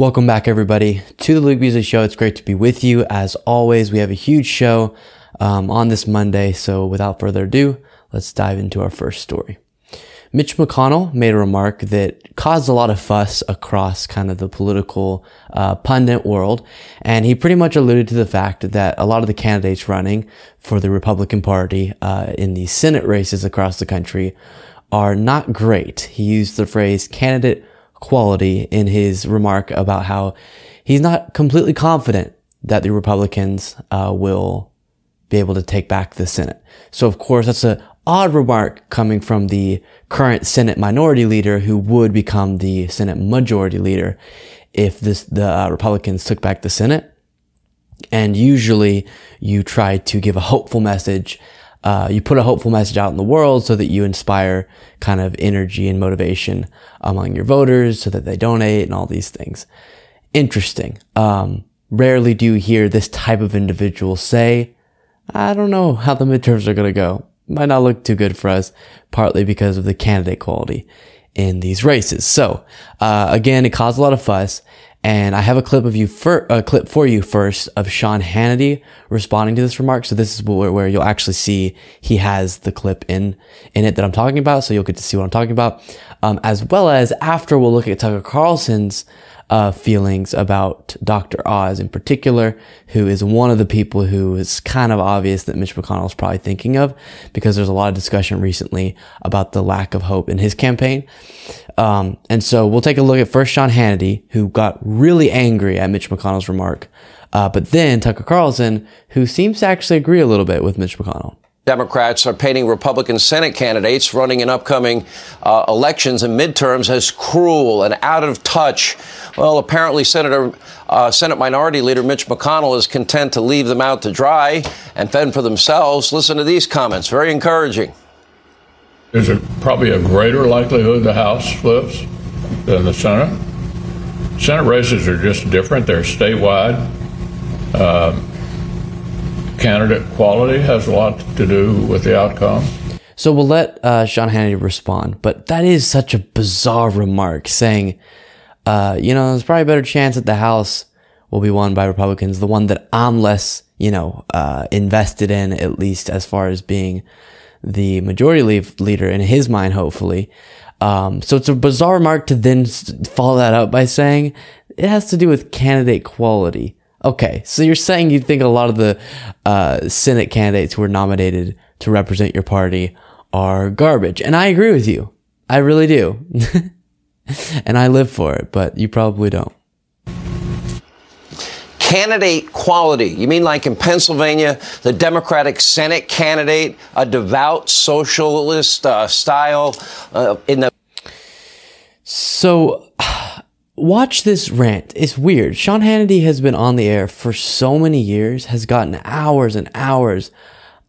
Welcome back, everybody, to the Luke Beasley Show. It's great to be with you. As always, we have a huge show um, on this Monday. So, without further ado, let's dive into our first story. Mitch McConnell made a remark that caused a lot of fuss across kind of the political uh, pundit world. And he pretty much alluded to the fact that a lot of the candidates running for the Republican Party uh, in the Senate races across the country are not great. He used the phrase candidate quality in his remark about how he's not completely confident that the Republicans uh, will be able to take back the Senate. So of course that's an odd remark coming from the current Senate minority leader who would become the Senate majority leader if this the uh, Republicans took back the Senate. And usually you try to give a hopeful message uh, you put a hopeful message out in the world so that you inspire kind of energy and motivation among your voters so that they donate and all these things. Interesting. Um, rarely do you hear this type of individual say, I don't know how the midterms are going to go. Might not look too good for us, partly because of the candidate quality in these races. So, uh, again, it caused a lot of fuss. And I have a clip of you for a clip for you first of Sean Hannity responding to this remark. So this is where, where you'll actually see he has the clip in in it that I'm talking about. So you'll get to see what I'm talking about, um, as well as after we'll look at Tucker Carlson's uh, feelings about Dr. Oz in particular, who is one of the people who is kind of obvious that Mitch McConnell is probably thinking of because there's a lot of discussion recently about the lack of hope in his campaign. Um, and so we'll take a look at first Sean Hannity, who got really angry at Mitch McConnell's remark, uh, but then Tucker Carlson, who seems to actually agree a little bit with Mitch McConnell. Democrats are painting Republican Senate candidates running in upcoming uh, elections and midterms as cruel and out of touch. Well, apparently, Senator uh, Senate Minority Leader Mitch McConnell is content to leave them out to dry and fend for themselves. Listen to these comments, very encouraging. There's a, probably a greater likelihood the House flips than the Senate. Senate races are just different; they're statewide. Uh, candidate quality has a lot to do with the outcome. So we'll let uh, Sean Hannity respond, but that is such a bizarre remark saying, uh, you know, there's probably a better chance that the House will be won by Republicans, the one that I'm less, you know, uh, invested in, at least as far as being the majority leader in his mind, hopefully. Um, so it's a bizarre remark to then follow that up by saying it has to do with candidate quality. Okay, so you're saying you think a lot of the uh, Senate candidates who were nominated to represent your party are garbage, and I agree with you. I really do, and I live for it. But you probably don't. Candidate quality. You mean like in Pennsylvania, the Democratic Senate candidate, a devout socialist uh, style uh, in the. So watch this rant. It's weird. Sean Hannity has been on the air for so many years, has gotten hours and hours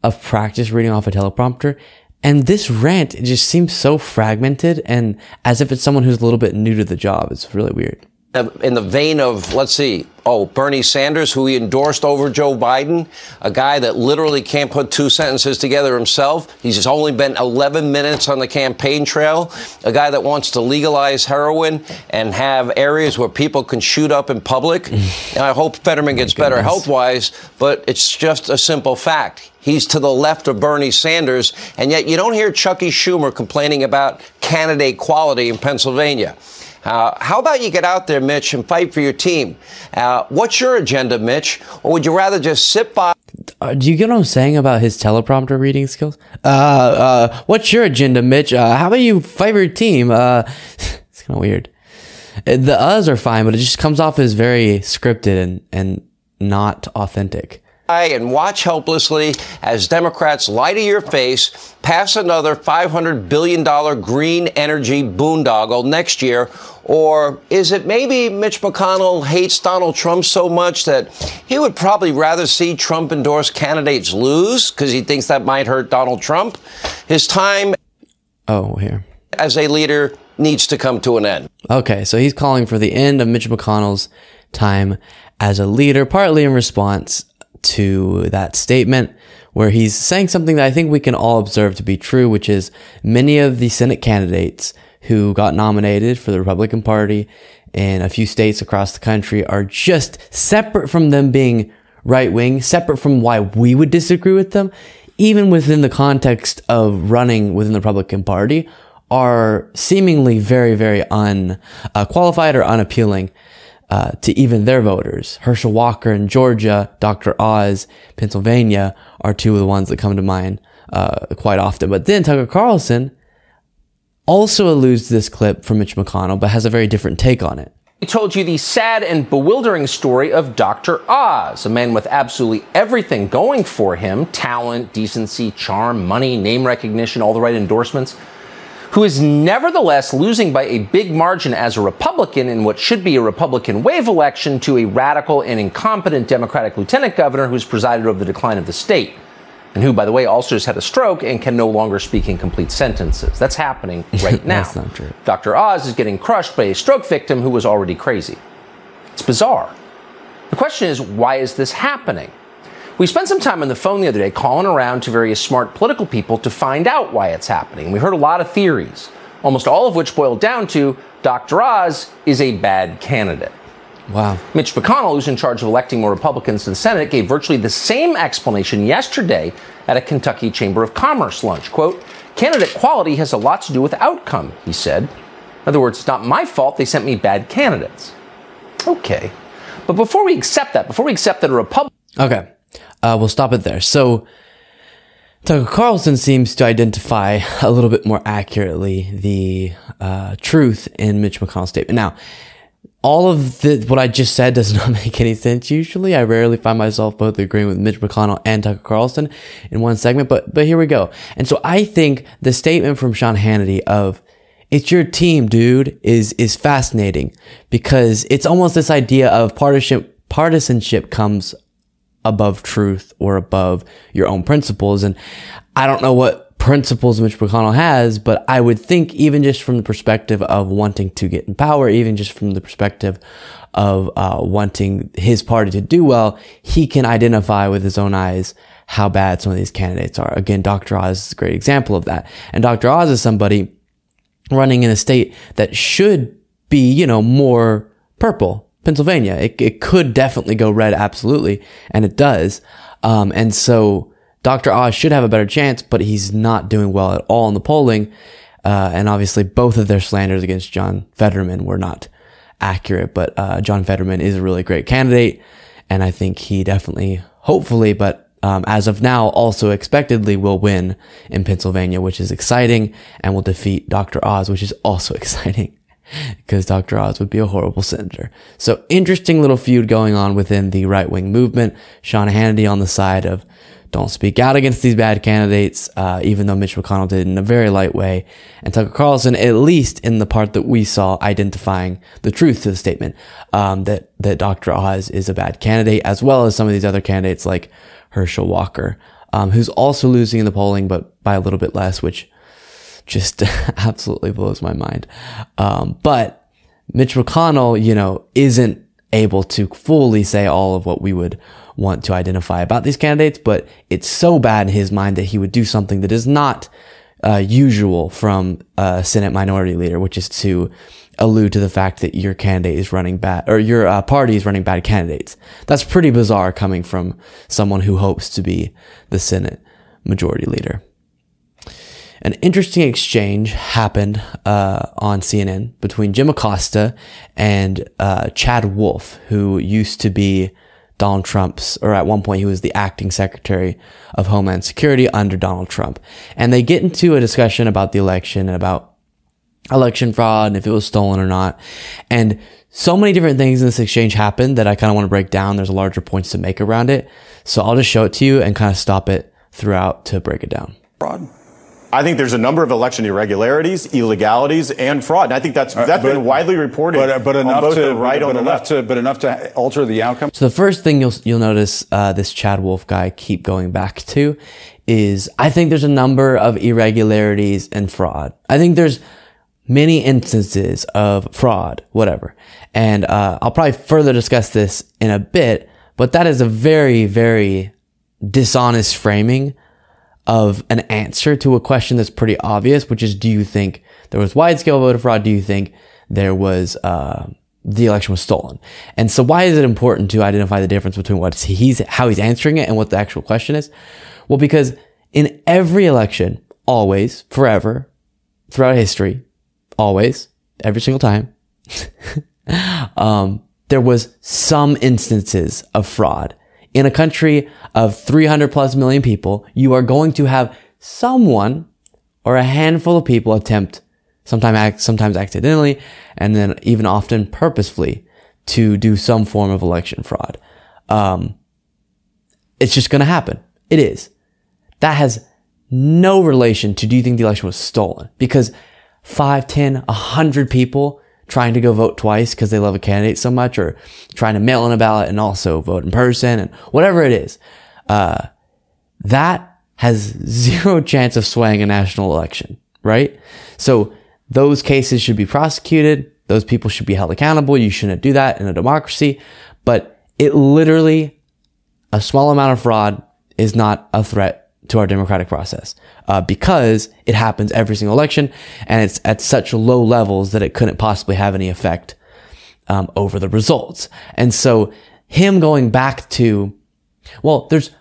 of practice reading off a teleprompter. And this rant just seems so fragmented and as if it's someone who's a little bit new to the job. It's really weird Uh, in the vein of, let's see, oh, Bernie Sanders, who he endorsed over Joe Biden, a guy that literally can't put two sentences together himself. He's only been 11 minutes on the campaign trail. A guy that wants to legalize heroin and have areas where people can shoot up in public. and I hope Fetterman gets better health wise, but it's just a simple fact. He's to the left of Bernie Sanders, and yet you don't hear Chuckie Schumer complaining about candidate quality in Pennsylvania. Uh, how about you get out there, Mitch, and fight for your team? Uh, what's your agenda, Mitch? Or would you rather just sit by? Uh, do you get what I'm saying about his teleprompter reading skills? Uh, uh, what's your agenda, Mitch? Uh, how about you fight for your team? it's kind of weird. The uhs are fine, but it just comes off as very scripted and, and not authentic and watch helplessly as Democrats lie to your face, pass another $500 billion green energy boondoggle next year? Or is it maybe Mitch McConnell hates Donald Trump so much that he would probably rather see Trump endorsed candidates lose because he thinks that might hurt Donald Trump? His time. Oh, here. As a leader needs to come to an end. Okay, so he's calling for the end of Mitch McConnell's time as a leader, partly in response to that statement where he's saying something that I think we can all observe to be true, which is many of the Senate candidates who got nominated for the Republican Party in a few states across the country are just separate from them being right wing, separate from why we would disagree with them, even within the context of running within the Republican Party, are seemingly very, very unqualified uh, or unappealing uh, to even their voters. Herschel Walker in Georgia, Dr. Oz, Pennsylvania are two of the ones that come to mind uh, quite often. But then Tucker Carlson also alludes to this clip from Mitch McConnell, but has a very different take on it. He told you the sad and bewildering story of Dr. Oz, a man with absolutely everything going for him talent, decency, charm, money, name recognition, all the right endorsements who is nevertheless losing by a big margin as a Republican in what should be a Republican wave election to a radical and incompetent Democratic lieutenant governor who's presided over the decline of the state. And who, by the way, also just had a stroke and can no longer speak in complete sentences. That's happening right now. That's not true. Dr. Oz is getting crushed by a stroke victim who was already crazy. It's bizarre. The question is, why is this happening? We spent some time on the phone the other day calling around to various smart political people to find out why it's happening. We heard a lot of theories, almost all of which boiled down to Dr. Oz is a bad candidate. Wow. Mitch McConnell, who's in charge of electing more Republicans to the Senate, gave virtually the same explanation yesterday at a Kentucky Chamber of Commerce lunch. Quote, candidate quality has a lot to do with outcome, he said. In other words, it's not my fault they sent me bad candidates. Okay. But before we accept that, before we accept that a Republican. Okay. Uh, we'll stop it there. So, Tucker Carlson seems to identify a little bit more accurately the uh, truth in Mitch McConnell's statement. Now, all of the, what I just said does not make any sense. Usually, I rarely find myself both agreeing with Mitch McConnell and Tucker Carlson in one segment, but but here we go. And so I think the statement from Sean Hannity of "It's your team, dude," is is fascinating because it's almost this idea of partisanship. Partisanship comes above truth or above your own principles. And I don't know what principles Mitch McConnell has, but I would think even just from the perspective of wanting to get in power, even just from the perspective of uh, wanting his party to do well, he can identify with his own eyes how bad some of these candidates are. Again, Dr. Oz is a great example of that. And Dr. Oz is somebody running in a state that should be, you know, more purple Pennsylvania. It, it could definitely go red, absolutely, and it does. Um, and so Dr. Oz should have a better chance, but he's not doing well at all in the polling. Uh, and obviously, both of their slanders against John Fetterman were not accurate. But uh, John Fetterman is a really great candidate, and I think he definitely, hopefully, but um, as of now, also expectedly will win in Pennsylvania, which is exciting, and will defeat Dr. Oz, which is also exciting because Dr. Oz would be a horrible senator. So interesting little feud going on within the right wing movement. Sean Hannity on the side of don't speak out against these bad candidates, uh, even though Mitch McConnell did in a very light way. And Tucker Carlson, at least in the part that we saw, identifying the truth to the statement um, that that Dr. Oz is a bad candidate, as well as some of these other candidates like Herschel Walker, um, who's also losing in the polling, but by a little bit less, which just absolutely blows my mind. Um, but Mitch McConnell, you know, isn't able to fully say all of what we would want to identify about these candidates, but it's so bad in his mind that he would do something that is not uh, usual from a Senate minority leader, which is to allude to the fact that your candidate is running bad or your uh, party is running bad candidates. That's pretty bizarre coming from someone who hopes to be the Senate majority leader an interesting exchange happened uh, on CNN between Jim Acosta and uh, Chad Wolf, who used to be Donald Trump's, or at one point he was the acting secretary of Homeland Security under Donald Trump. And they get into a discussion about the election and about election fraud and if it was stolen or not. And so many different things in this exchange happened that I kind of want to break down. There's larger points to make around it. So I'll just show it to you and kind of stop it throughout to break it down. Fraud. I think there's a number of election irregularities, illegalities, and fraud. And I think that's uh, that's uh, but, been widely reported. But, but enough to right but, but enough left. to but enough to alter the outcome. So the first thing you'll you'll notice uh, this Chad Wolf guy keep going back to is I think there's a number of irregularities and fraud. I think there's many instances of fraud, whatever. And uh, I'll probably further discuss this in a bit. But that is a very very dishonest framing of an answer to a question that's pretty obvious, which is, do you think there was wide scale voter fraud? Do you think there was, uh, the election was stolen. And so why is it important to identify the difference between what he's, how he's answering it and what the actual question is? Well, because in every election, always, forever, throughout history, always, every single time, um, there was some instances of fraud. In a country of 300 plus million people, you are going to have someone or a handful of people attempt sometimes sometimes accidentally, and then even often purposefully to do some form of election fraud. Um, it's just going to happen. It is. That has no relation to do you think the election was stolen? Because five, ten, a hundred people trying to go vote twice because they love a candidate so much or trying to mail in a ballot and also vote in person and whatever it is, uh, that has zero chance of swaying a national election, right? So those cases should be prosecuted. Those people should be held accountable. You shouldn't do that in a democracy. But it literally, a small amount of fraud is not a threat to our democratic process uh, because it happens every single election and it's at such low levels that it couldn't possibly have any effect um, over the results. And so him going back to, well, there's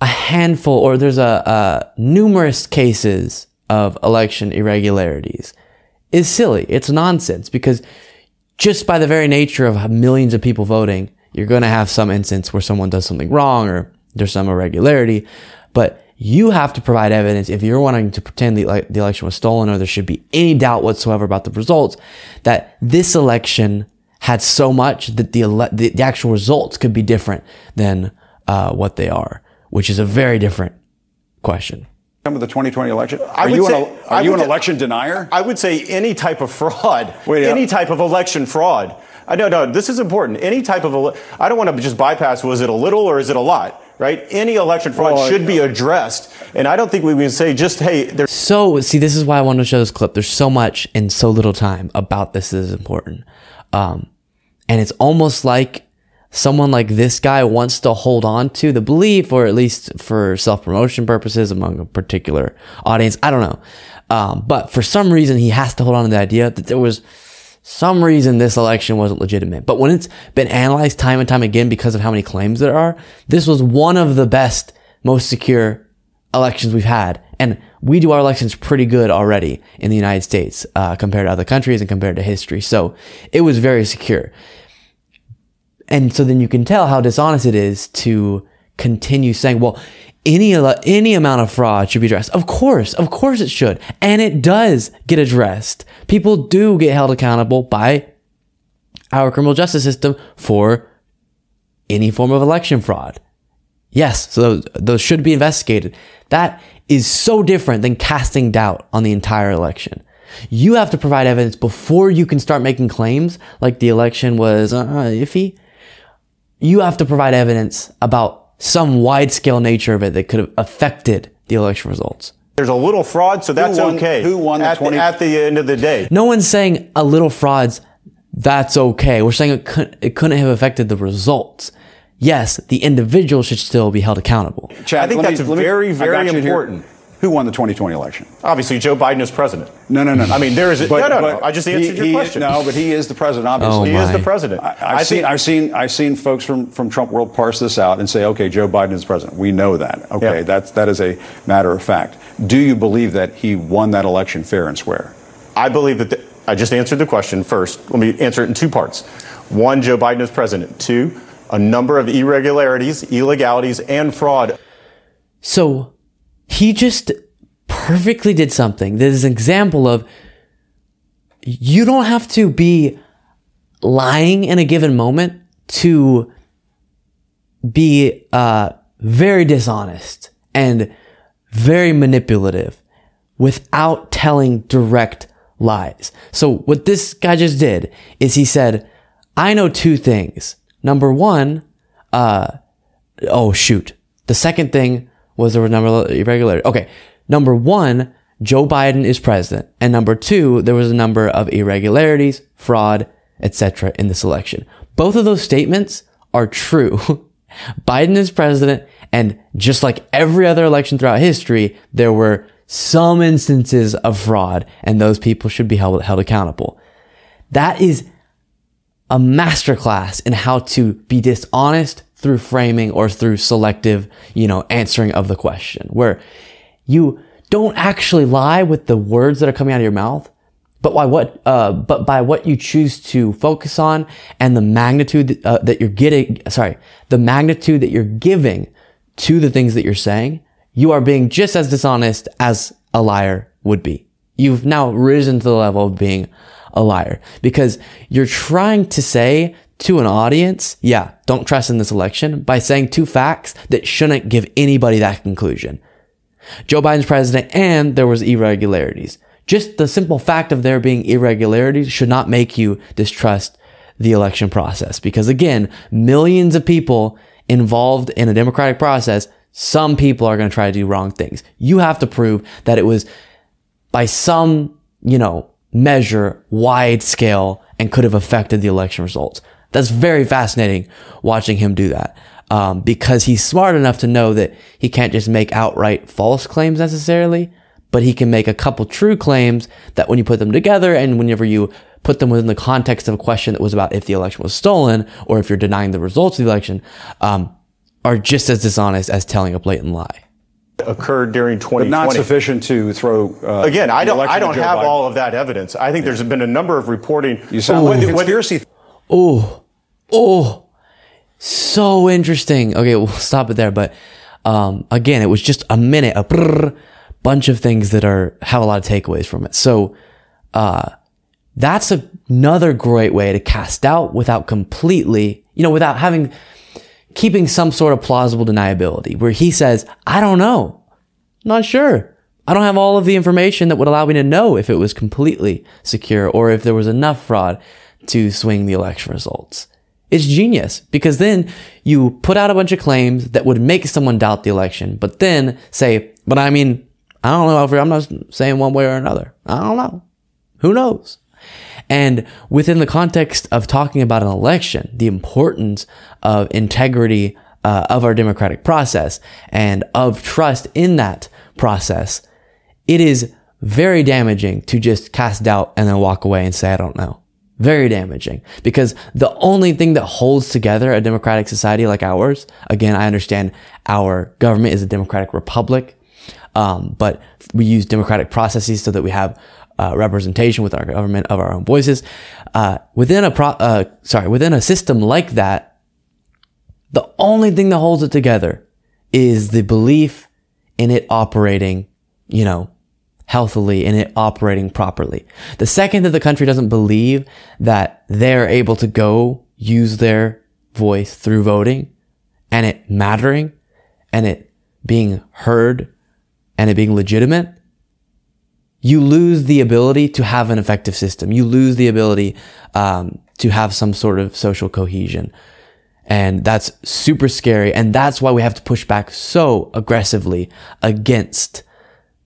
a handful or there's a, a numerous cases of election irregularities is silly. It's nonsense because just by the very nature of millions of people voting, you're going to have some instance where someone does something wrong or there's some irregularity, but you have to provide evidence if you're wanting to pretend the, the election was stolen or there should be any doubt whatsoever about the results that this election had so much that the, ele- the, the, actual results could be different than uh, what they are, which is a very different question of the 2020 election? Are you, say, an, are you an election denier? I would say any type of fraud, Wait, any type of election fraud. I don't know. This is important. Any type of, I don't want to just bypass, was it a little or is it a lot? Right? Any election fraud well, should be addressed. And I don't think we can say just, hey, there's. So, see, this is why I wanted to show this clip. There's so much in so little time about this that is important. Um, and it's almost like someone like this guy wants to hold on to the belief, or at least for self promotion purposes among a particular audience. I don't know. Um, but for some reason, he has to hold on to the idea that there was some reason this election wasn't legitimate. But when it's been analyzed time and time again because of how many claims there are, this was one of the best, most secure elections we've had. And we do our elections pretty good already in the United States uh, compared to other countries and compared to history. So it was very secure. And so then you can tell how dishonest it is to continue saying, well, any, any amount of fraud should be addressed. Of course, of course it should. And it does get addressed. People do get held accountable by our criminal justice system for any form of election fraud. Yes, so those, those should be investigated. That is so different than casting doubt on the entire election. You have to provide evidence before you can start making claims like the election was uh, iffy you have to provide evidence about some wide scale nature of it that could have affected the election results. There's a little fraud, so that's who won, okay. Who won at, 20- the, at the end of the day? No one's saying a little fraud's that's okay. We're saying it couldn't, it couldn't have affected the results. Yes, the individual should still be held accountable. Chad, I think that's me, very, very important. Here. Who won the 2020 election? Obviously, Joe Biden is president. No, no, no. no. I mean, there is. A, but, no, no, no. I just answered he, your he, question. No, but he is the president. Obviously, oh he is the president. I, have seen, I've seen, I've seen folks from from Trump world parse this out and say, okay, Joe Biden is president. We know that. Okay, yeah. that's that is a matter of fact. Do you believe that he won that election fair and square? I believe that. The, I just answered the question first. Let me answer it in two parts. One, Joe Biden is president. Two, a number of irregularities, illegalities, and fraud. So he just perfectly did something that is an example of you don't have to be lying in a given moment to be uh, very dishonest and very manipulative without telling direct lies. So what this guy just did is he said, I know two things. Number one, uh, oh shoot. The second thing was there a number of irregularities. Okay. Number one, Joe Biden is president. And number two, there was a number of irregularities, fraud, etc. in this election. Both of those statements are true. Biden is president. And just like every other election throughout history, there were some instances of fraud and those people should be held, held accountable. That is a masterclass in how to be dishonest through framing or through selective, you know, answering of the question where you don't actually lie with the words that are coming out of your mouth, but by what, uh, but by what you choose to focus on and the magnitude uh, that you're getting, sorry, the magnitude that you're giving to the things that you're saying, you are being just as dishonest as a liar would be. You've now risen to the level of being a liar because you're trying to say to an audience, yeah, don't trust in this election by saying two facts that shouldn't give anybody that conclusion. Joe Biden's president and there was irregularities. Just the simple fact of there being irregularities should not make you distrust the election process because again, millions of people involved in a democratic process, some people are going to try to do wrong things. You have to prove that it was by some, you know, measure wide scale and could have affected the election results. That's very fascinating watching him do that. Um, because he's smart enough to know that he can't just make outright false claims necessarily, but he can make a couple true claims that when you put them together and whenever you put them within the context of a question that was about if the election was stolen or if you're denying the results of the election, um, are just as dishonest as telling a blatant lie occurred during 2020. But not sufficient to throw. Uh, Again, I don't. I don't have Biden. all of that evidence. I think yeah. there's been a number of reporting. You sound like a conspiracy. Oh, oh, so interesting. Okay, we'll stop it there. But um, again, it was just a minute, a brrr, bunch of things that are have a lot of takeaways from it. So uh, that's a, another great way to cast doubt without completely, you know, without having keeping some sort of plausible deniability where he says, I don't know. Not sure. I don't have all of the information that would allow me to know if it was completely secure or if there was enough fraud to swing the election results. It's genius because then you put out a bunch of claims that would make someone doubt the election, but then say, but I mean, I don't know I'm not saying one way or another. I don't know. Who knows? And within the context of talking about an election, the importance of integrity uh, of our democratic process and of trust in that process, it is very damaging to just cast doubt and then walk away and say, I don't know. Very damaging because the only thing that holds together a democratic society like ours, again, I understand our government is a democratic republic, um, but we use democratic processes so that we have uh, representation with our government of our own voices. Uh, within a pro- uh, sorry, within a system like that, the only thing that holds it together is the belief in it operating, you know, healthily and it operating properly. The second that the country doesn't believe that they're able to go use their voice through voting and it mattering and it being heard and it being legitimate, you lose the ability to have an effective system. You lose the ability um, to have some sort of social cohesion. And that's super scary. And that's why we have to push back so aggressively against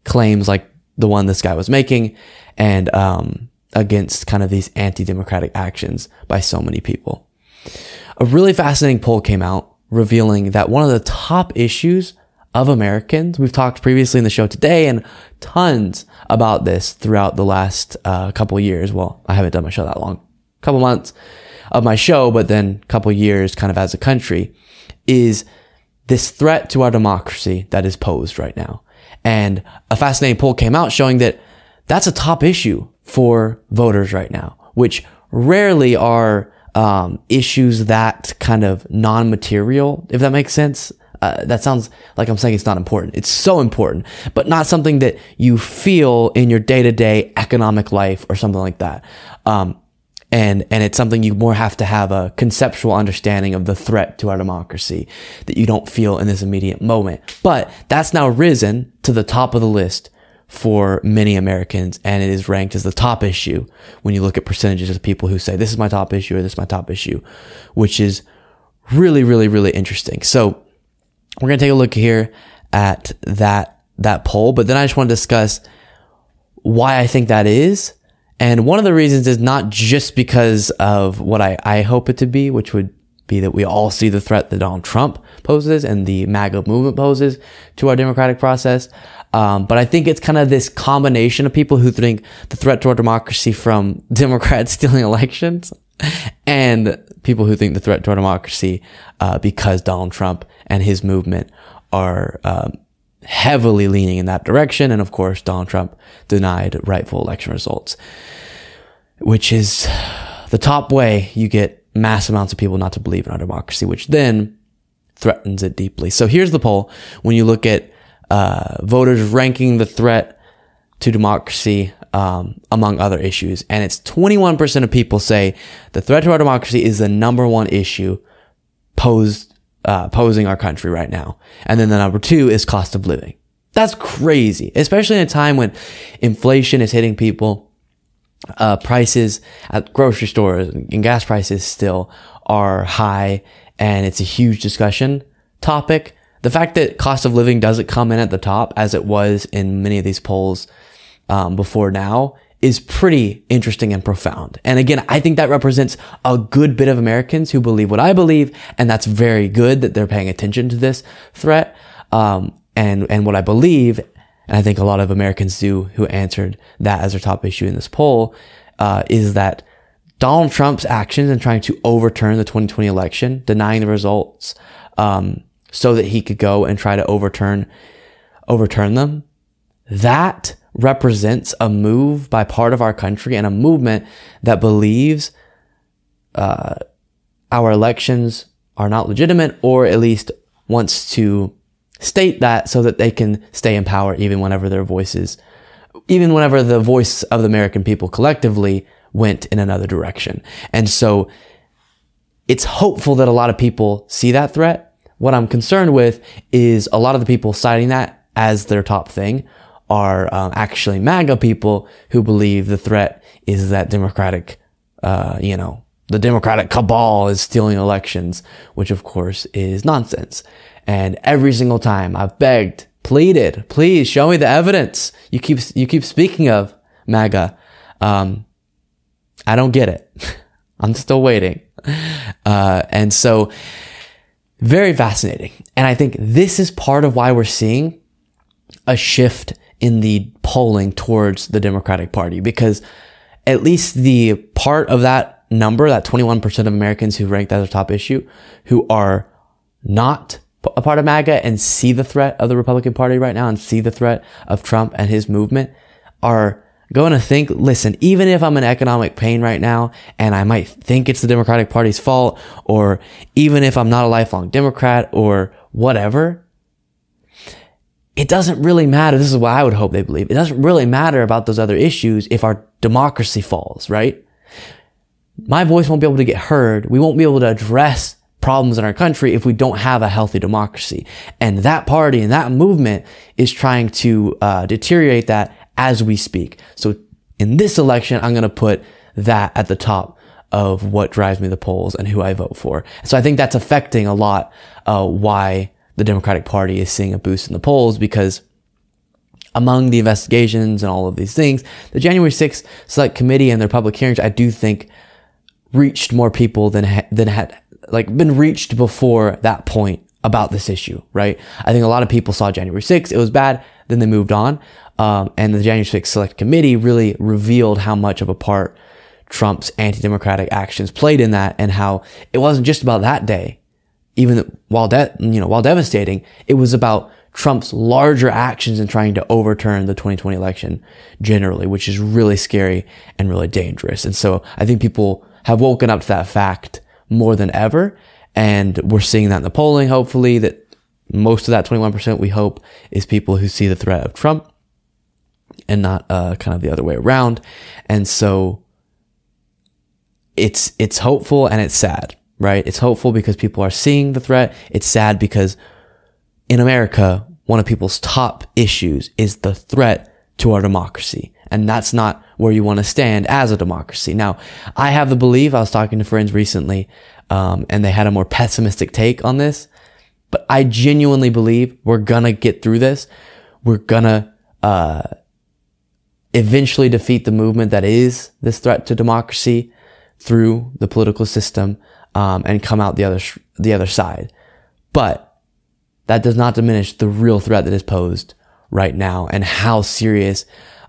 claims like the one this guy was making and um, against kind of these anti-democratic actions by so many people. A really fascinating poll came out revealing that one of the top issues of Americans. We've talked previously in the show today and tons about this throughout the last uh, couple years. Well, I haven't done my show that long, couple months of my show, but then couple years kind of as a country is this threat to our democracy that is posed right now. And a fascinating poll came out showing that that's a top issue for voters right now, which rarely are um, issues that kind of non-material, if that makes sense uh, that sounds like I'm saying it's not important. It's so important, but not something that you feel in your day to day economic life or something like that. Um, and, and it's something you more have to have a conceptual understanding of the threat to our democracy that you don't feel in this immediate moment. But that's now risen to the top of the list for many Americans, and it is ranked as the top issue when you look at percentages of people who say, this is my top issue or this is my top issue, which is really, really, really interesting. So we're going to take a look here at that, that poll, but then I just want to discuss why I think that is. And one of the reasons is not just because of what I, I hope it to be, which would be that we all see the threat that Donald Trump poses and the MAGA movement poses to our democratic process. Um, but I think it's kind of this combination of people who think the threat to our democracy from Democrats stealing elections and people who think the threat to our democracy, uh, because Donald Trump and his movement are um, heavily leaning in that direction. And of course, Donald Trump denied rightful election results, which is the top way you get mass amounts of people not to believe in our democracy, which then threatens it deeply. So here's the poll. When you look at uh, voters ranking the threat to democracy um, among other issues, and it's 21% of people say the threat to our democracy is the number one issue posed uh, posing our country right now. And then the number two is cost of living. That's crazy, especially in a time when inflation is hitting people. Uh, prices at grocery stores and gas prices still are high and it's a huge discussion topic. The fact that cost of living doesn't come in at the top as it was in many of these polls um, before now is pretty interesting and profound. And again, I think that represents a good bit of Americans who believe what I believe, and that's very good that they're paying attention to this threat. Um, and and what I believe, and I think a lot of Americans do who answered that as their top issue in this poll, uh, is that Donald Trump's actions in trying to overturn the 2020 election, denying the results, um, so that he could go and try to overturn overturn them, that represents a move by part of our country and a movement that believes uh, our elections are not legitimate or at least wants to state that so that they can stay in power even whenever their voices, even whenever the voice of the American people collectively went in another direction. And so it's hopeful that a lot of people see that threat. What I'm concerned with is a lot of the people citing that as their top thing are um, actually MAGA people who believe the threat is that Democratic, uh, you know, the Democratic cabal is stealing elections, which of course is nonsense. And every single time I've begged, pleaded, please show me the evidence you keep you keep speaking of MAGA. Um, I don't get it. I'm still waiting. Uh, and so very fascinating. And I think this is part of why we're seeing a shift in the polling towards the Democratic Party because at least the part of that number, that 21% of Americans who rank that as a top issue, who are not a part of MAGA and see the threat of the Republican Party right now and see the threat of Trump and his movement are going to think, listen, even if I'm in economic pain right now and I might think it's the Democratic Party's fault, or even if I'm not a lifelong Democrat or whatever, it doesn't really matter. This is what I would hope they believe. It doesn't really matter about those other issues if our democracy falls, right? My voice won't be able to get heard. We won't be able to address problems in our country if we don't have a healthy democracy. And that party and that movement is trying to uh, deteriorate that as we speak. So in this election, I'm going to put that at the top of what drives me the polls and who I vote for. So I think that's affecting a lot uh, why the Democratic Party is seeing a boost in the polls because among the investigations and all of these things, the January 6th Select Committee and their public hearings, I do think reached more people than ha- than had like been reached before that point about this issue, right? I think a lot of people saw January 6th, it was bad, then they moved on. Um, and the January 6th Select Committee really revealed how much of a part Trump's anti-democratic actions played in that and how it wasn't just about that day even while de- you know while devastating, it was about Trump's larger actions in trying to overturn the 2020 election generally, which is really scary and really dangerous. And so I think people have woken up to that fact more than ever. And we're seeing that in the polling, hopefully, that most of that 21% we hope is people who see the threat of Trump and not uh, kind of the other way around. And so it's, it's hopeful and it's sad right? It's hopeful because people are seeing the threat. It's sad because in America, one of people's top issues is the threat to our democracy. And that's not where you want to stand as a democracy. Now, I have the belief, I was talking to friends recently, um, and they had a more pessimistic take on this, but I genuinely believe we're gonna get through this. We're gonna, uh, eventually defeat the movement that is this threat to democracy through the political system um, and come out the other sh- the other side. But that does not diminish the real threat that is posed right now and how serious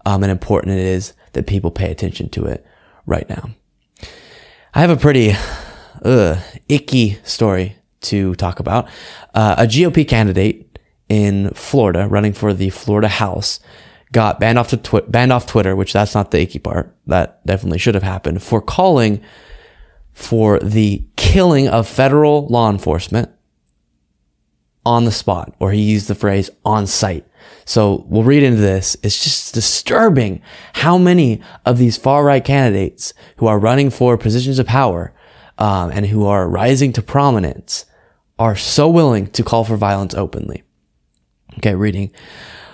um, and important it is that people pay attention to it right now. I have a pretty ugh, icky story to talk about. Uh, a GOP candidate in Florida running for the Florida House got banned off to twi- banned off Twitter, which that's not the icky part. That definitely should have happened for calling for the killing of federal law enforcement on the spot, or he used the phrase on sight. So we'll read into this. It's just disturbing how many of these far right candidates who are running for positions of power um, and who are rising to prominence are so willing to call for violence openly. Okay, reading.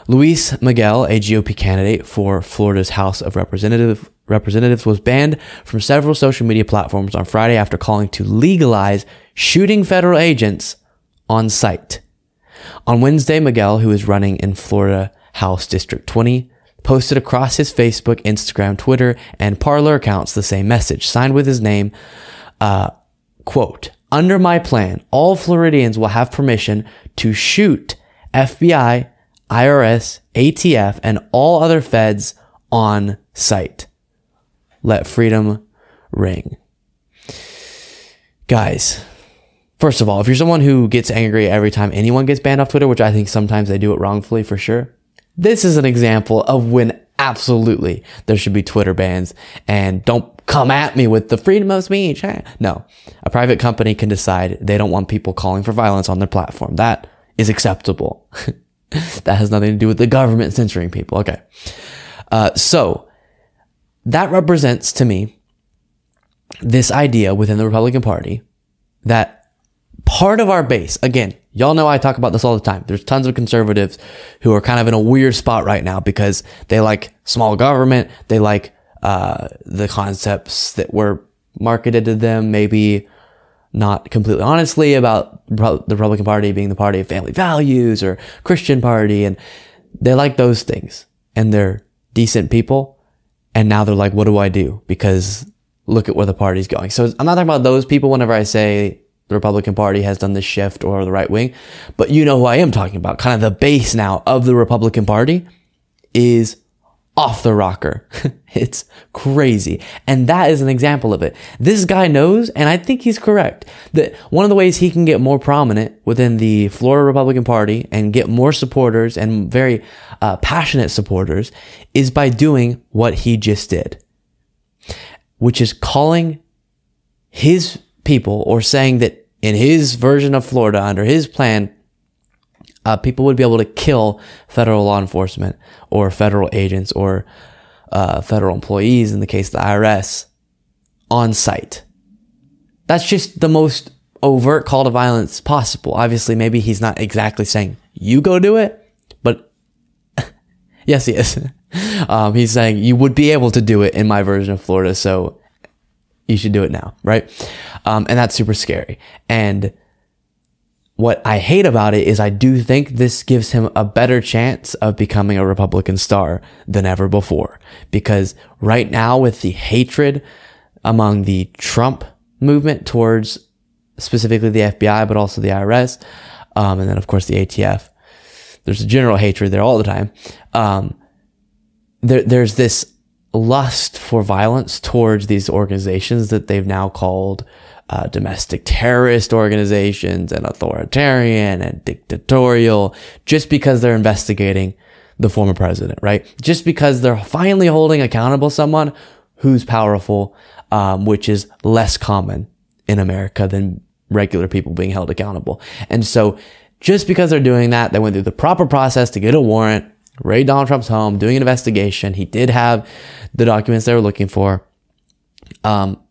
Luis Miguel, a GOP candidate for Florida's House of Representative, Representatives, was banned from several social media platforms on Friday after calling to legalize shooting federal agents on sight. On Wednesday, Miguel, who is running in Florida House District 20, posted across his Facebook, Instagram, Twitter, and Parler accounts the same message, signed with his name, uh, quote, under my plan, all Floridians will have permission to shoot FBI, IRS, ATF, and all other feds on sight. Let freedom ring. Guys, first of all, if you're someone who gets angry every time anyone gets banned off Twitter, which I think sometimes they do it wrongfully for sure, this is an example of when absolutely there should be Twitter bans and don't come at me with the freedom of speech. No, a private company can decide they don't want people calling for violence on their platform. That is acceptable. that has nothing to do with the government censoring people. Okay. Uh, so that represents to me this idea within the Republican Party that part of our base, again, y'all know I talk about this all the time. There's tons of conservatives who are kind of in a weird spot right now because they like small government. They like, uh, the concepts that were marketed to them, maybe not completely honestly about the Republican Party being the party of family values or Christian party. And they like those things and they're decent people. And now they're like, what do I do? Because look at where the party's going. So I'm not talking about those people whenever I say the Republican Party has done this shift or the right wing, but you know who I am talking about. Kind of the base now of the Republican Party is off the rocker. it's crazy. And that is an example of it. This guy knows, and I think he's correct, that one of the ways he can get more prominent within the Florida Republican Party and get more supporters and very uh, passionate supporters is by doing what he just did, which is calling his people or saying that in his version of Florida, under his plan, uh, people would be able to kill federal law enforcement or federal agents or uh, federal employees, in the case of the IRS, on sight. That's just the most overt call to violence possible. Obviously, maybe he's not exactly saying, you go do it, but yes, he is. um, he's saying, you would be able to do it in my version of Florida, so you should do it now, right? Um, and that's super scary. And what I hate about it is I do think this gives him a better chance of becoming a Republican star than ever before. Because right now with the hatred among the Trump movement towards specifically the FBI, but also the IRS, um, and then of course the ATF, there's a general hatred there all the time. Um, there, there's this lust for violence towards these organizations that they've now called uh, domestic terrorist organizations and authoritarian and dictatorial just because they're investigating the former president, right? Just because they're finally holding accountable someone who's powerful, um, which is less common in America than regular people being held accountable. And so just because they're doing that, they went through the proper process to get a warrant, raid Donald Trump's home, doing an investigation. He did have the documents they were looking for. Um,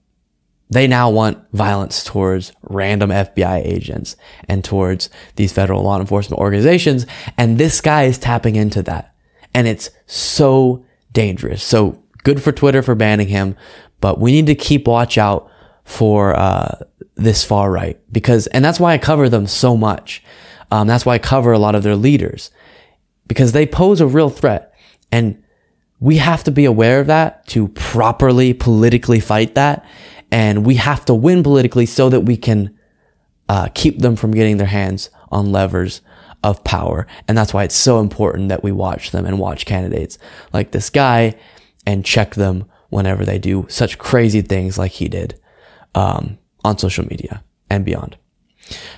they now want violence towards random FBI agents and towards these federal law enforcement organizations. And this guy is tapping into that. And it's so dangerous. So good for Twitter for banning him, but we need to keep watch out for, uh, this far right because, and that's why I cover them so much. Um, that's why I cover a lot of their leaders because they pose a real threat and we have to be aware of that to properly politically fight that and we have to win politically so that we can uh, keep them from getting their hands on levers of power. And that's why it's so important that we watch them and watch candidates like this guy and check them whenever they do such crazy things like he did. um, on social media and beyond.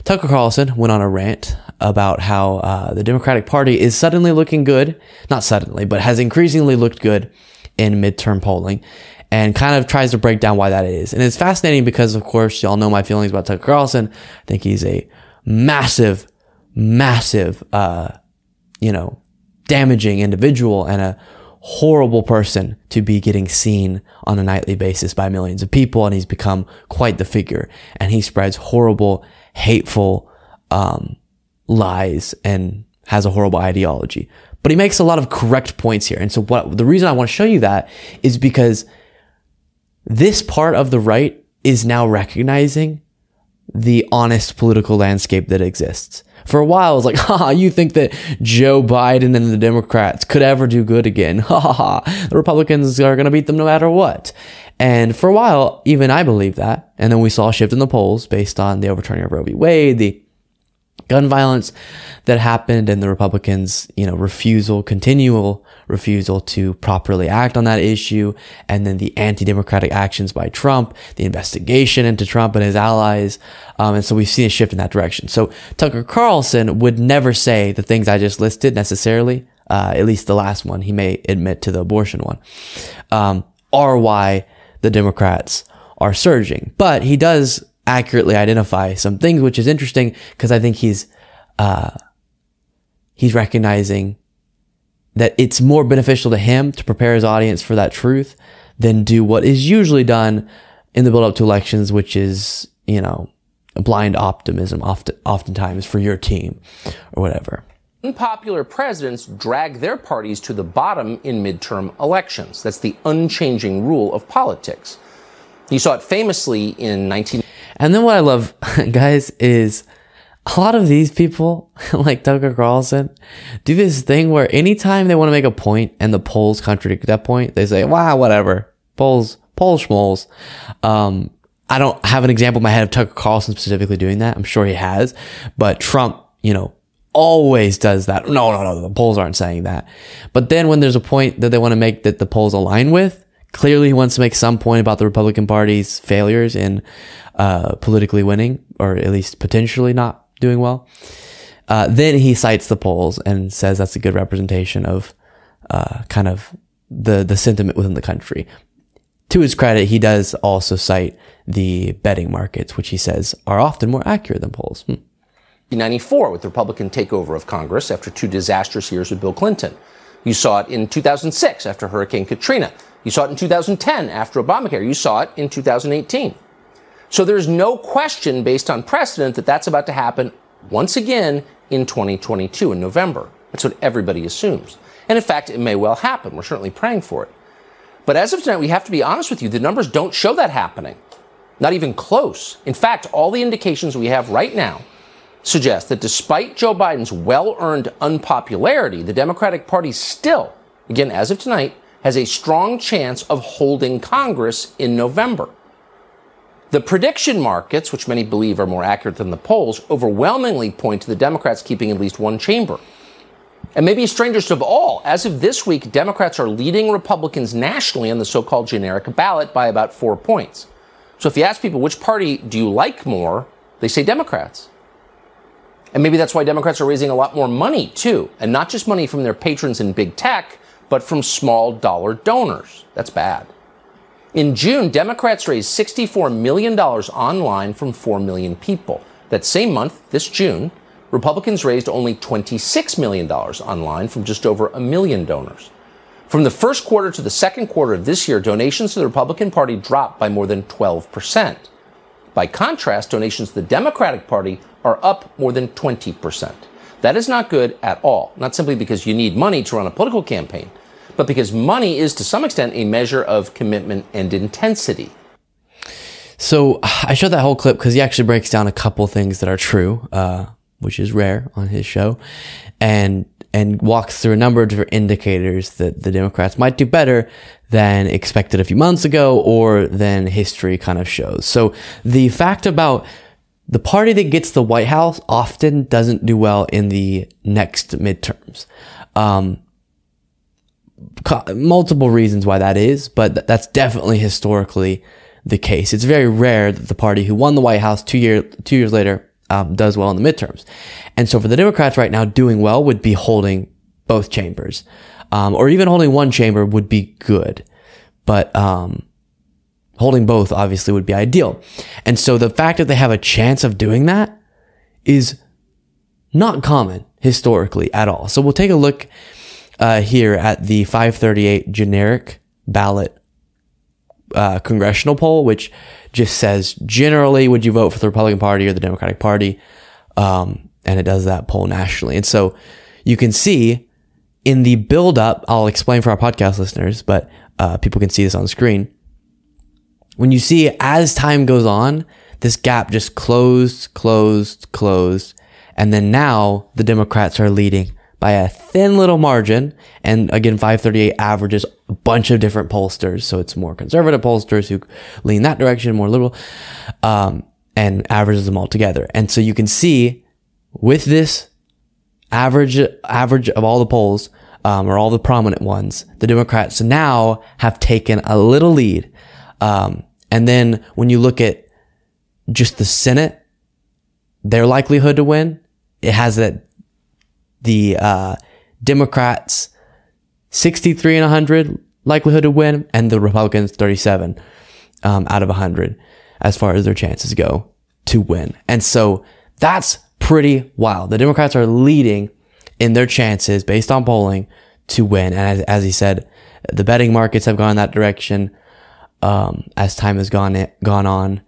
Tucker Carlson went on a rant about how uh, the Democratic Party is suddenly looking good, not suddenly, but has increasingly looked good in midterm polling, and kind of tries to break down why that is. And it's fascinating because, of course, y'all know my feelings about Tucker Carlson. I think he's a massive, massive, uh, you know, damaging individual and a horrible person to be getting seen on a nightly basis by millions of people. And he's become quite the figure. And he spreads horrible, hateful, um, lies and has a horrible ideology. But he makes a lot of correct points here. And so what the reason I want to show you that is because this part of the right is now recognizing the honest political landscape that exists. For a while, it was like, ha, you think that Joe Biden and the Democrats could ever do good again? Ha ha ha. The Republicans are going to beat them no matter what. And for a while, even I believed that. And then we saw a shift in the polls based on the overturning of Roe v. Wade, the gun violence that happened and the Republicans, you know, refusal, continual refusal to properly act on that issue. And then the anti-democratic actions by Trump, the investigation into Trump and his allies. Um, and so we've seen a shift in that direction. So Tucker Carlson would never say the things I just listed necessarily. Uh, at least the last one, he may admit to the abortion one, um, are why the Democrats are surging. But he does accurately identify some things, which is interesting because I think he's, uh, he's recognizing that it's more beneficial to him to prepare his audience for that truth than do what is usually done in the build up to elections, which is, you know, blind optimism often, oftentimes for your team or whatever. Unpopular presidents drag their parties to the bottom in midterm elections. That's the unchanging rule of politics. You saw it famously in 19- and then what I love, guys, is a lot of these people, like Tucker Carlson, do this thing where anytime they want to make a point and the polls contradict that point, they say, wow, whatever. Polls, polls, schmoles. Um, I don't have an example in my head of Tucker Carlson specifically doing that. I'm sure he has, but Trump, you know, always does that. No, no, no, the polls aren't saying that. But then when there's a point that they want to make that the polls align with, clearly he wants to make some point about the Republican Party's failures in uh, politically winning, or at least potentially not doing well. Uh, then he cites the polls and says that's a good representation of uh, kind of the the sentiment within the country. To his credit, he does also cite the betting markets, which he says are often more accurate than polls. Hmm. 1994 with the Republican takeover of Congress after two disastrous years with Bill Clinton. You saw it in 2006 after Hurricane Katrina. You saw it in 2010 after Obamacare. You saw it in 2018. So there's no question based on precedent that that's about to happen once again in 2022 in November. That's what everybody assumes. And in fact, it may well happen. We're certainly praying for it. But as of tonight, we have to be honest with you. The numbers don't show that happening. Not even close. In fact, all the indications we have right now suggest that despite Joe Biden's well earned unpopularity, the Democratic Party still, again, as of tonight, has a strong chance of holding Congress in November. The prediction markets, which many believe are more accurate than the polls, overwhelmingly point to the Democrats keeping at least one chamber. And maybe strangest of all, as of this week, Democrats are leading Republicans nationally on the so called generic ballot by about four points. So if you ask people which party do you like more, they say Democrats. And maybe that's why Democrats are raising a lot more money, too. And not just money from their patrons in big tech, but from small dollar donors. That's bad. In June, Democrats raised $64 million online from 4 million people. That same month, this June, Republicans raised only $26 million online from just over a million donors. From the first quarter to the second quarter of this year, donations to the Republican Party dropped by more than 12%. By contrast, donations to the Democratic Party are up more than 20%. That is not good at all, not simply because you need money to run a political campaign, but because money is to some extent a measure of commitment and intensity. So I showed that whole clip because he actually breaks down a couple things that are true, uh, which is rare on his show, and and walks through a number of different indicators that the Democrats might do better than expected a few months ago or than history kind of shows. So the fact about the party that gets the White House often doesn't do well in the next midterms. Um, multiple reasons why that is, but that's definitely historically the case. It's very rare that the party who won the White House two year two years later um, does well in the midterms. And so for the Democrats right now, doing well would be holding both chambers, um, or even holding one chamber would be good, but um, holding both obviously would be ideal. And so the fact that they have a chance of doing that is not common historically at all. So we'll take a look uh, here at the 538 generic ballot uh, congressional poll, which just says generally would you vote for the Republican Party or the Democratic Party, um, and it does that poll nationally. And so you can see in the build up, I'll explain for our podcast listeners, but uh, people can see this on the screen. When you see as time goes on, this gap just closed, closed, closed, and then now the Democrats are leading by a thin little margin. And again, 538 averages a bunch of different pollsters. So it's more conservative pollsters who lean that direction, more liberal, um, and averages them all together. And so you can see with this average, average of all the polls, um, or all the prominent ones, the Democrats now have taken a little lead. Um, and then when you look at just the Senate, their likelihood to win, it has that the uh, Democrats 63 and 100 likelihood to win, and the Republicans 37 um, out of 100 as far as their chances go to win. And so that's pretty wild. The Democrats are leading in their chances based on polling to win. And as, as he said, the betting markets have gone that direction um, as time has gone gone on,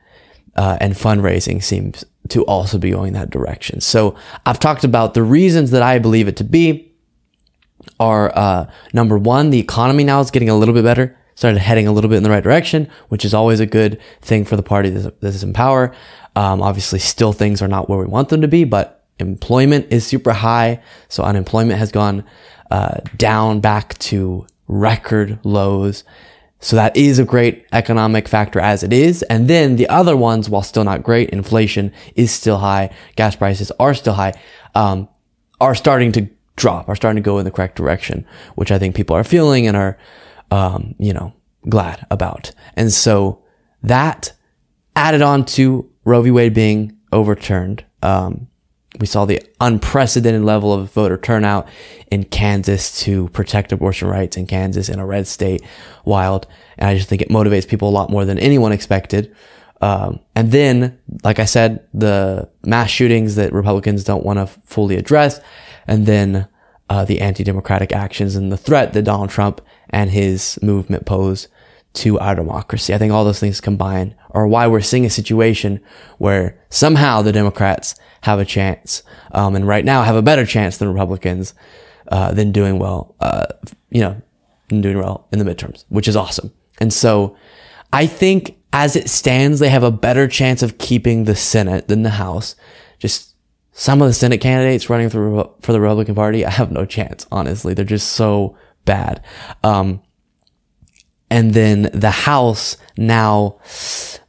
uh, and fundraising seems to also be going that direction. So I've talked about the reasons that I believe it to be are uh, number one, the economy now is getting a little bit better, started heading a little bit in the right direction, which is always a good thing for the party that is in power. Um, obviously, still things are not where we want them to be, but employment is super high, so unemployment has gone uh, down back to record lows. So that is a great economic factor as it is. And then the other ones, while still not great, inflation is still high, gas prices are still high, um, are starting to drop, are starting to go in the correct direction, which I think people are feeling and are, um, you know, glad about. And so that added on to Roe v. Wade being overturned, um, we saw the unprecedented level of voter turnout in Kansas to protect abortion rights in Kansas in a red state. Wild. And I just think it motivates people a lot more than anyone expected. Um, and then, like I said, the mass shootings that Republicans don't want to fully address. And then, uh, the anti-democratic actions and the threat that Donald Trump and his movement pose to our democracy. I think all those things combined are why we're seeing a situation where somehow the Democrats have a chance, um, and right now have a better chance than Republicans, uh, than doing well, uh, you know, than doing well in the midterms, which is awesome. And so I think as it stands, they have a better chance of keeping the Senate than the House. Just some of the Senate candidates running for, the Republican Party, I have no chance, honestly. They're just so bad. Um, and then the House now,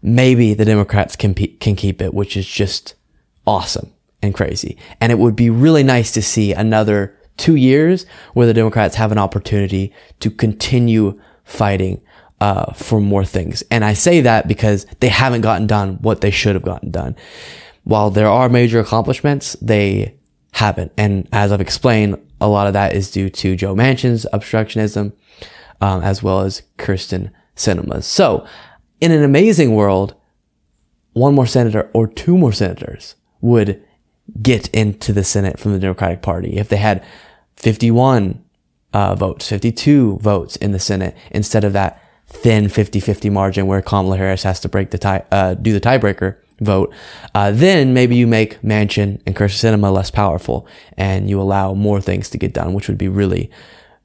maybe the Democrats can, can keep it, which is just awesome and crazy. And it would be really nice to see another two years where the Democrats have an opportunity to continue fighting uh, for more things. And I say that because they haven't gotten done what they should have gotten done. While there are major accomplishments, they haven't. And as I've explained, a lot of that is due to Joe Manchin's obstructionism, um, as well as Kyrsten Sinema's. So, in an amazing world, one more senator or two more senators would get into the Senate from the Democratic Party. If they had 51 uh, votes, 52 votes in the Senate instead of that thin 50-50 margin where Kamala Harris has to break the tie, uh, do the tiebreaker vote, uh, then maybe you make Manchin and Kyrsten Sinema less powerful and you allow more things to get done, which would be really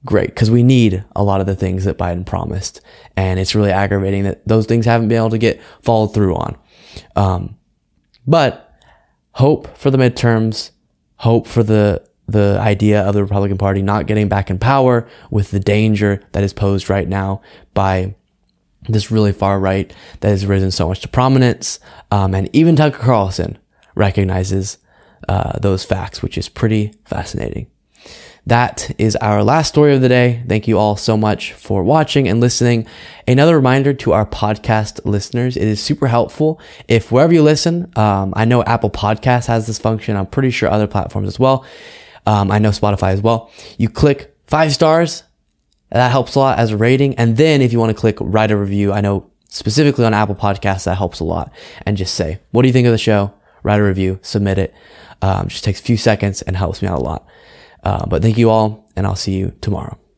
great because we need a lot of the things that Biden promised. And it's really aggravating that those things haven't been able to get followed through on. Um, but hope for the midterms, hope for the the idea of the Republican Party not getting back in power with the danger that is posed right now by this really far right that has risen so much to prominence. Um, and even Tucker Carlson recognizes uh, those facts, which is pretty fascinating. That is our last story of the day. Thank you all so much for watching and listening. Another reminder to our podcast listeners, it is super helpful if wherever you listen, um, I know Apple Podcast has this function. I'm pretty sure other platforms as well. Um, I know Spotify as well. You click five stars. That helps a lot as a rating. And then if you want to click write a review, I know specifically on Apple Podcasts, that helps a lot. And just say, what do you think of the show? Write a review, submit it. Um, just takes a few seconds and helps me out a lot. Uh, but thank you all, and I'll see you tomorrow.